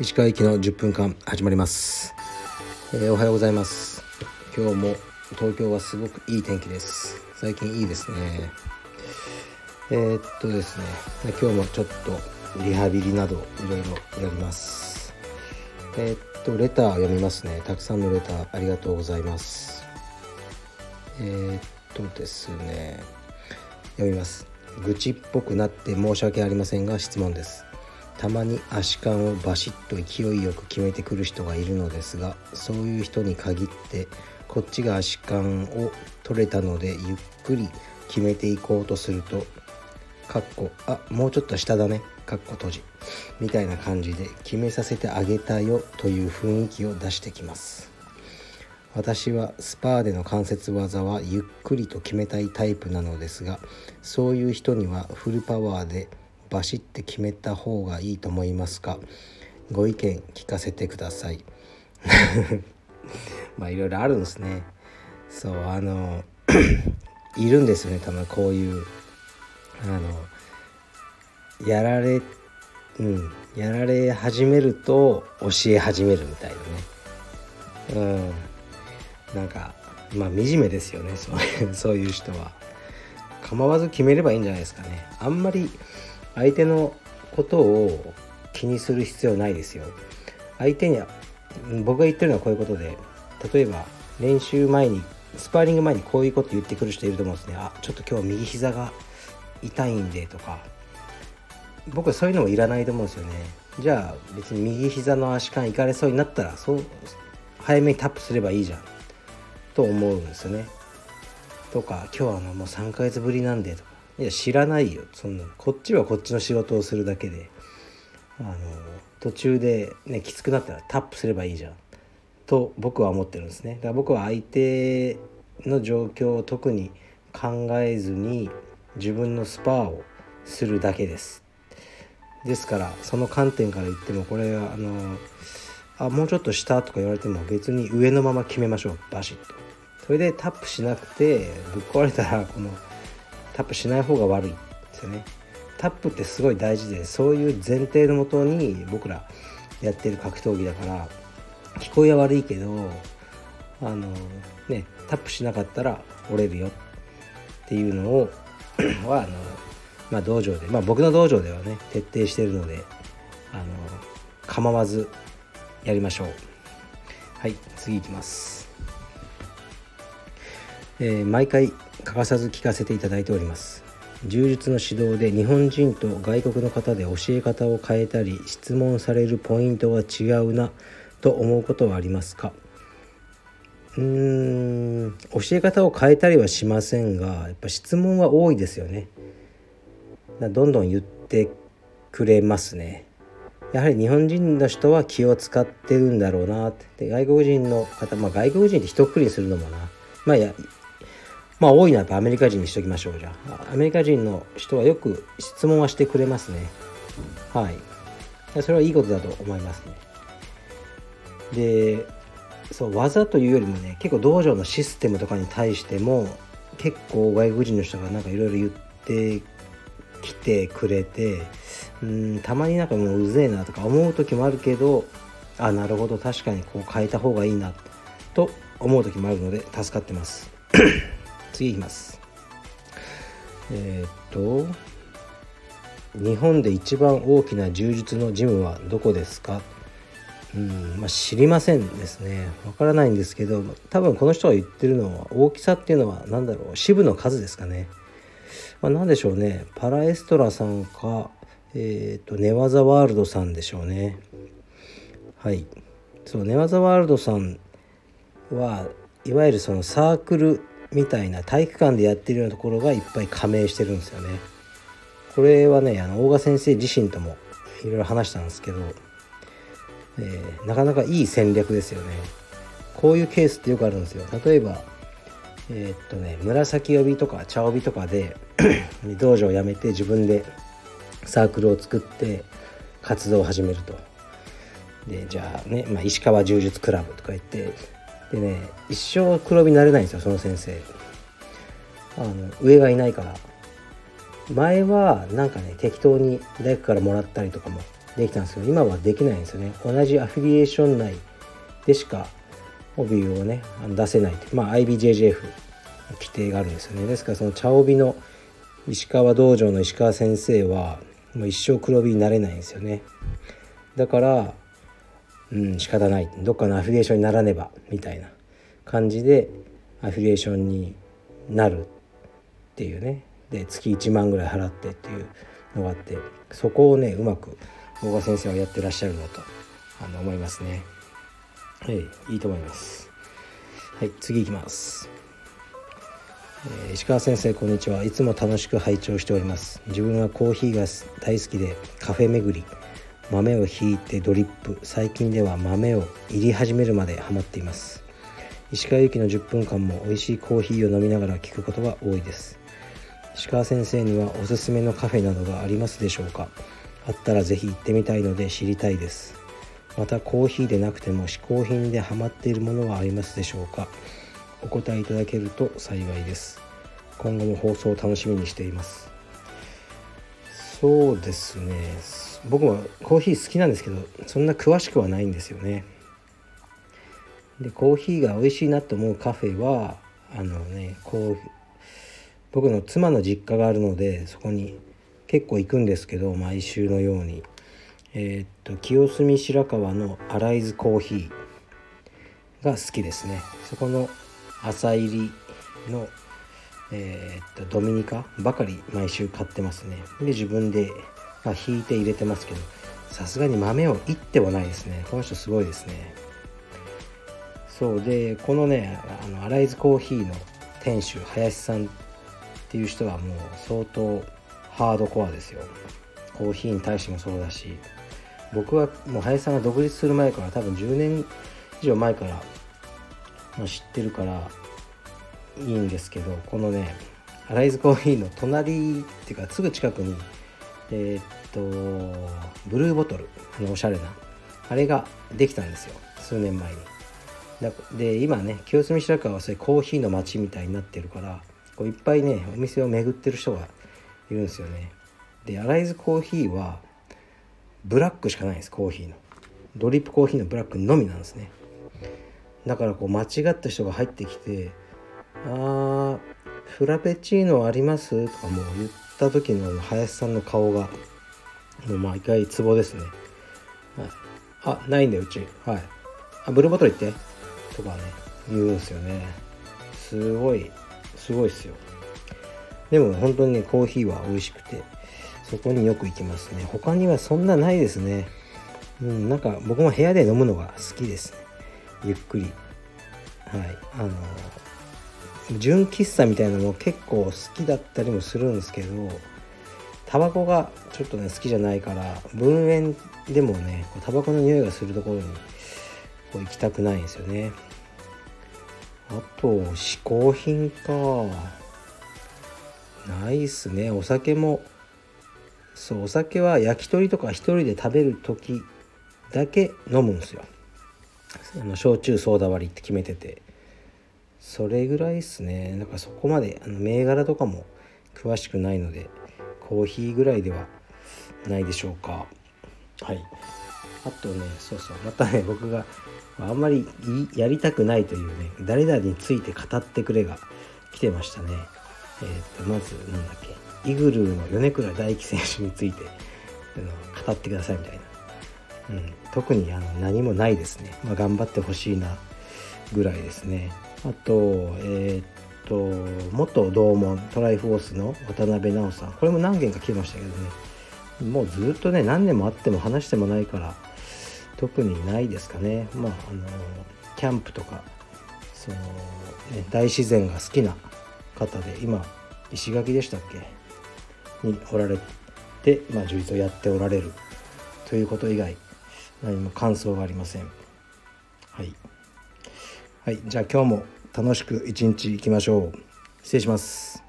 石川行きの10分間始まります、えー、おはようございます。今日も東京はすごくいい天気です。最近いいですね。えー、っとですね。今日もちょっとリハビリなどいろいろやります。えー、っとレター読みますね。たくさんのレターありがとうございます。え、っとですね。読みます。愚痴っぽくなって申し訳ありませんが質問です。たまに足感をバシッと勢いよく決めてくる人がいるのですがそういう人に限ってこっちが足感を取れたのでゆっくり決めていこうとするとかっこあもうちょっと下だね。かっこ閉じ。みたいな感じで決めさせてあげたよという雰囲気を出してきます。私はスパーでの関節技はゆっくりと決めたいタイプなのですがそういう人にはフルパワーでバシッて決めた方がいいと思いますか？ご意見聞かせてください。まあいろいろあるんですね。そうあの いるんですよねたまこういうあのやられうんやられ始めると教え始めるみたいなね。うん。なんかまあ惨めですよね。そう そういう人は。構わず決めればいいんじゃないですかね。あんまり相手のことを気にする必要ないですよ。相手に僕が言ってるのはこういうことで。例えば練習前にスパーリング前にこういうこと言ってくる人いると思うんですね。あちょっと今日右膝が痛いんでとか。僕はそういうのもいらないと思うんですよね。じゃあ別に右膝の足感いかれそうになったらそう早めにタップすればいいじゃん。と思うんですよね。とか今日はあのもう3ヶ月ぶりなんで。とかいや知らないよ。そんなこっちはこっちの仕事をするだけで。あの途中でねきつくなったらタップすればいいじゃん。と僕は思ってるんですね。だから僕は相手の状況を特に考えずに自分のスパーをするだけです。ですからその観点から言ってもこれはあのあもうちょっと下とか言われても別に上のまま決めましょう。バシッと。それでタップしなくてぶっ壊れたらこのタップしない方が悪いですよね。タップってすごい大事でそういう前提のもとに僕らやってる格闘技だから聞こえは悪いけどあのねタップしなかったら折れるよっていうのを はあのまあ道場でまあ僕の道場ではね徹底してるのであの構わずやりましょう。はい次いきます。えー、毎回欠かさず聞かせていただいております。柔術の指導で日本人と外国の方で教え方を変えたり質問されるポイントは違うなと思うことはありますか？うーん教え方を変えたりはしませんがやっぱ質問は多いですよね。どんどん言ってくれますね。やはり日本人の人は気を使ってるんだろうなって。外国人の方まあ外国人って一括りにするのもな。まあやまあ多いのはアメリカ人にしときましょうじゃあ。アメリカ人の人はよく質問はしてくれますね。はい。それはいいことだと思いますね。でそう技というよりもね結構道場のシステムとかに対しても結構外国人の人がなんかいろいろ言ってきてくれてうんたまになんかもううぜえなとか思う時もあるけどあなるほど確かにこう変えた方がいいなと思う時もあるので助かってます。次いきます。えー、っと日本で一番大きな柔術のジムはどこですか？うんまあ、知りませんですね。わからないんですけど多分この人が言ってるのは大きさっていうのは何だろう。支部の数ですかね、まあ、何でしょうね。パラエストラさんかえっ、ー、と寝技ワールドさんでしょうね。はい。そう寝技ワールドさんはいわゆるそのサークルみたいな体育館でやってるようなところがいっぱい加盟してるんですよね。これはねあの大賀先生自身ともいろいろ話したんですけど、えー、なかなかいい戦略ですよね。こういうケースってよくあるんですよ。例えばえー、っとね紫帯とか茶帯とかで 道場を辞めて自分でサークルを作って活動を始めると。でじゃあね、まあ、石川柔術クラブとか言ってでね一生黒帯になれないんですよその先生。あの上がいないから。前はなんかね適当に大学からもらったりとかもできたんですけど今はできないんですよね。同じアフィリエーション内でしか帯をね出せないいまあ IBJJF 規定があるんですよね。ですからその茶帯の石川道場の石川先生はもう一生黒帯になれないんですよね。だからうん仕方ない。どっかのアフィリエーションにならねばみたいな感じでアフィリエーションになるっていうね。で月1万ぐらい払ってっていうのがあってそこをねうまく大川先生はやってらっしゃるなとあの思いますね。はいいいと思います。はい次いきます。えー、石川先生こんにちは。いつも楽しく拝聴しております。自分はコーヒーが大好きでカフェ巡り。豆をひいてドリップ。最近では豆を入り始めるまでハマっています。石川由紀の10分間も美味しいコーヒーを飲みながら聞くことが多いです。石川先生にはおすすめのカフェなどがありますでしょうか？あったら是非行ってみたいので知りたいです。またコーヒーでなくても嗜好品でハマっているものはありますでしょうか？お答えいただけると幸いです。今後も放送を楽しみにしています。そうですね。僕はコーヒー好きなんですけどそんな詳しくはないんですよね。でコーヒーが美味しいなと思うカフェはあのねこう僕の妻の実家があるのでそこに結構行くんですけど毎週のように。えー、っと清澄白河のアライズコーヒーが好きですね。そこの朝入りのえー、っとドミニカばかり毎週買ってますね。で自分で、まあ、引いて入れてますけどさすがに豆をいってはないですね。この人すごいですね。そうでこのねあのアライズコーヒーの店主林さんっていう人はもう相当ハードコアですよ。コーヒーに対してもそうだし。僕はもう林さんが独立する前から多分10年以上前から、まあ、知ってるからいいんですけどこのねアライズコーヒーの隣っていうかすぐ近くにえー、っとブルーボトルのおしゃれなあれができたんですよ。数年前に。で今ね清澄白河はそういうコーヒーの街みたいになってるからこういっぱいねお店を巡ってる人がいるんですよね。でアライズコーヒーはブラックしかないんですコーヒーの。ドリップコーヒーのブラックのみなんですね。だからこう間違った人が入ってきてあフラペチーノありますとかもう言った時の林さんの顔がもう毎回ツボですね、はい、あないんだようち。はい。あブルーボトル行って。とかね言うんですよね。すごいすごいっすよ。でも本当にねコーヒーは美味しくてそこによく行きますね。他にはそんなないですね。うんなんか僕も部屋で飲むのが好きですね。ゆっくり。はい。あの純喫茶みたいなのも結構好きだったりもするんですけどタバコがちょっとね好きじゃないから分煙でもねタバコの匂いがするところにこう行きたくないんですよね。あと嗜好品か。ないっすね。お酒もそうお酒は焼き鳥とか一人で食べる時だけ飲むんですよ。あの焼酎ソーダ割りって決めてて。それぐらいっすね。だかそこまであの銘柄とかも詳しくないのでコーヒーぐらいではないでしょうか。はい。あとねそうそう。またね僕があんまりやりたくないというね誰々について語ってくれが来てましたね。えっ、とまずなんだっけ。イグルーの米倉大輝選手について語ってくださいみたいな、うん、特にあの何もないですね、まあ、頑張ってほしいなぐらいですね。あとえっ、と元同門トライフォースの渡辺直さん。これも何件か来てましたけどね。もうずっとね何年もあっても話してもないから特にないですかね。まああのキャンプとかその、ね、大自然が好きな方で今石垣でしたっけ？におられて、まあ、充実をやっておられる。ということ以外何も感想がありません。はい、はい、じゃあ今日も楽しく一日いきましょう。失礼します。